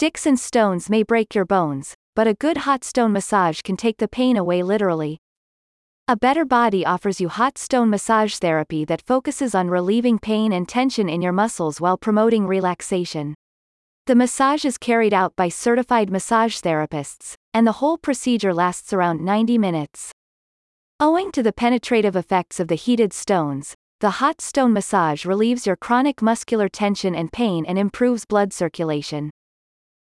Sticks and stones may break your bones, but a good hot stone massage can take the pain away literally. A Better Body offers you hot stone massage therapy that focuses on relieving pain and tension in your muscles while promoting relaxation. The massage is carried out by certified massage therapists, and the whole procedure lasts around 90 minutes. Owing to the penetrative effects of the heated stones, the hot stone massage relieves your chronic muscular tension and pain and improves blood circulation.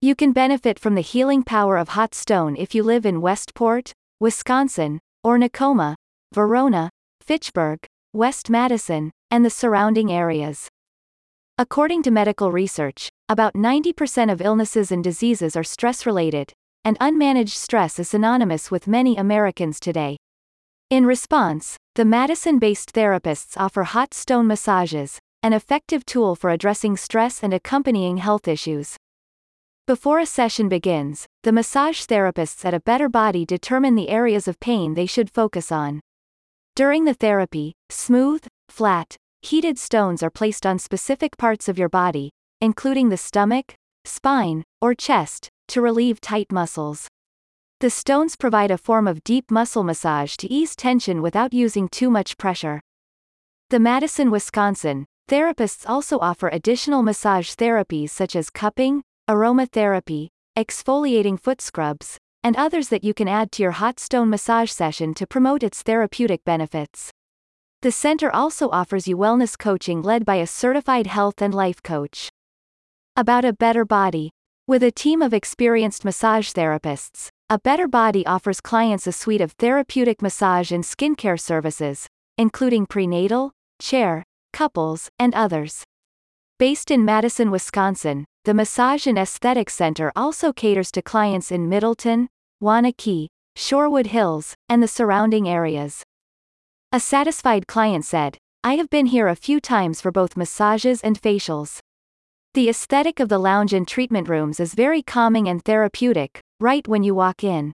You can benefit from the healing power of hot stone if you live in Westport, Wisconsin, or Nakoma, Verona, Fitchburg, West Madison, and the surrounding areas. According to medical research, about 90% of illnesses and diseases are stress related, and unmanaged stress is synonymous with many Americans today. In response, the Madison based therapists offer hot stone massages, an effective tool for addressing stress and accompanying health issues. Before a session begins, the massage therapists at a better body determine the areas of pain they should focus on. During the therapy, smooth, flat, heated stones are placed on specific parts of your body, including the stomach, spine, or chest, to relieve tight muscles. The stones provide a form of deep muscle massage to ease tension without using too much pressure. The Madison, Wisconsin, therapists also offer additional massage therapies such as cupping, aromatherapy, exfoliating foot scrubs, and others that you can add to your hot stone massage session to promote its therapeutic benefits. The center also offers you wellness coaching led by a certified health and life coach. About a better body. With a team of experienced massage therapists, A Better Body offers clients a suite of therapeutic massage and skincare services, including prenatal, chair, couples, and others. Based in Madison, Wisconsin, the Massage and Aesthetic Center also caters to clients in Middleton, Waunakee, Shorewood Hills, and the surrounding areas. A satisfied client said, I have been here a few times for both massages and facials. The aesthetic of the lounge and treatment rooms is very calming and therapeutic, right when you walk in.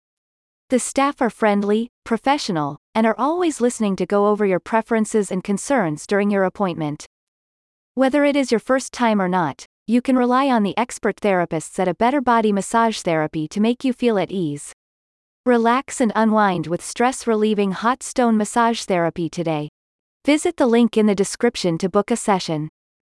The staff are friendly, professional, and are always listening to go over your preferences and concerns during your appointment. Whether it is your first time or not, you can rely on the expert therapists at a Better Body Massage Therapy to make you feel at ease. Relax and unwind with stress relieving hot stone massage therapy today. Visit the link in the description to book a session.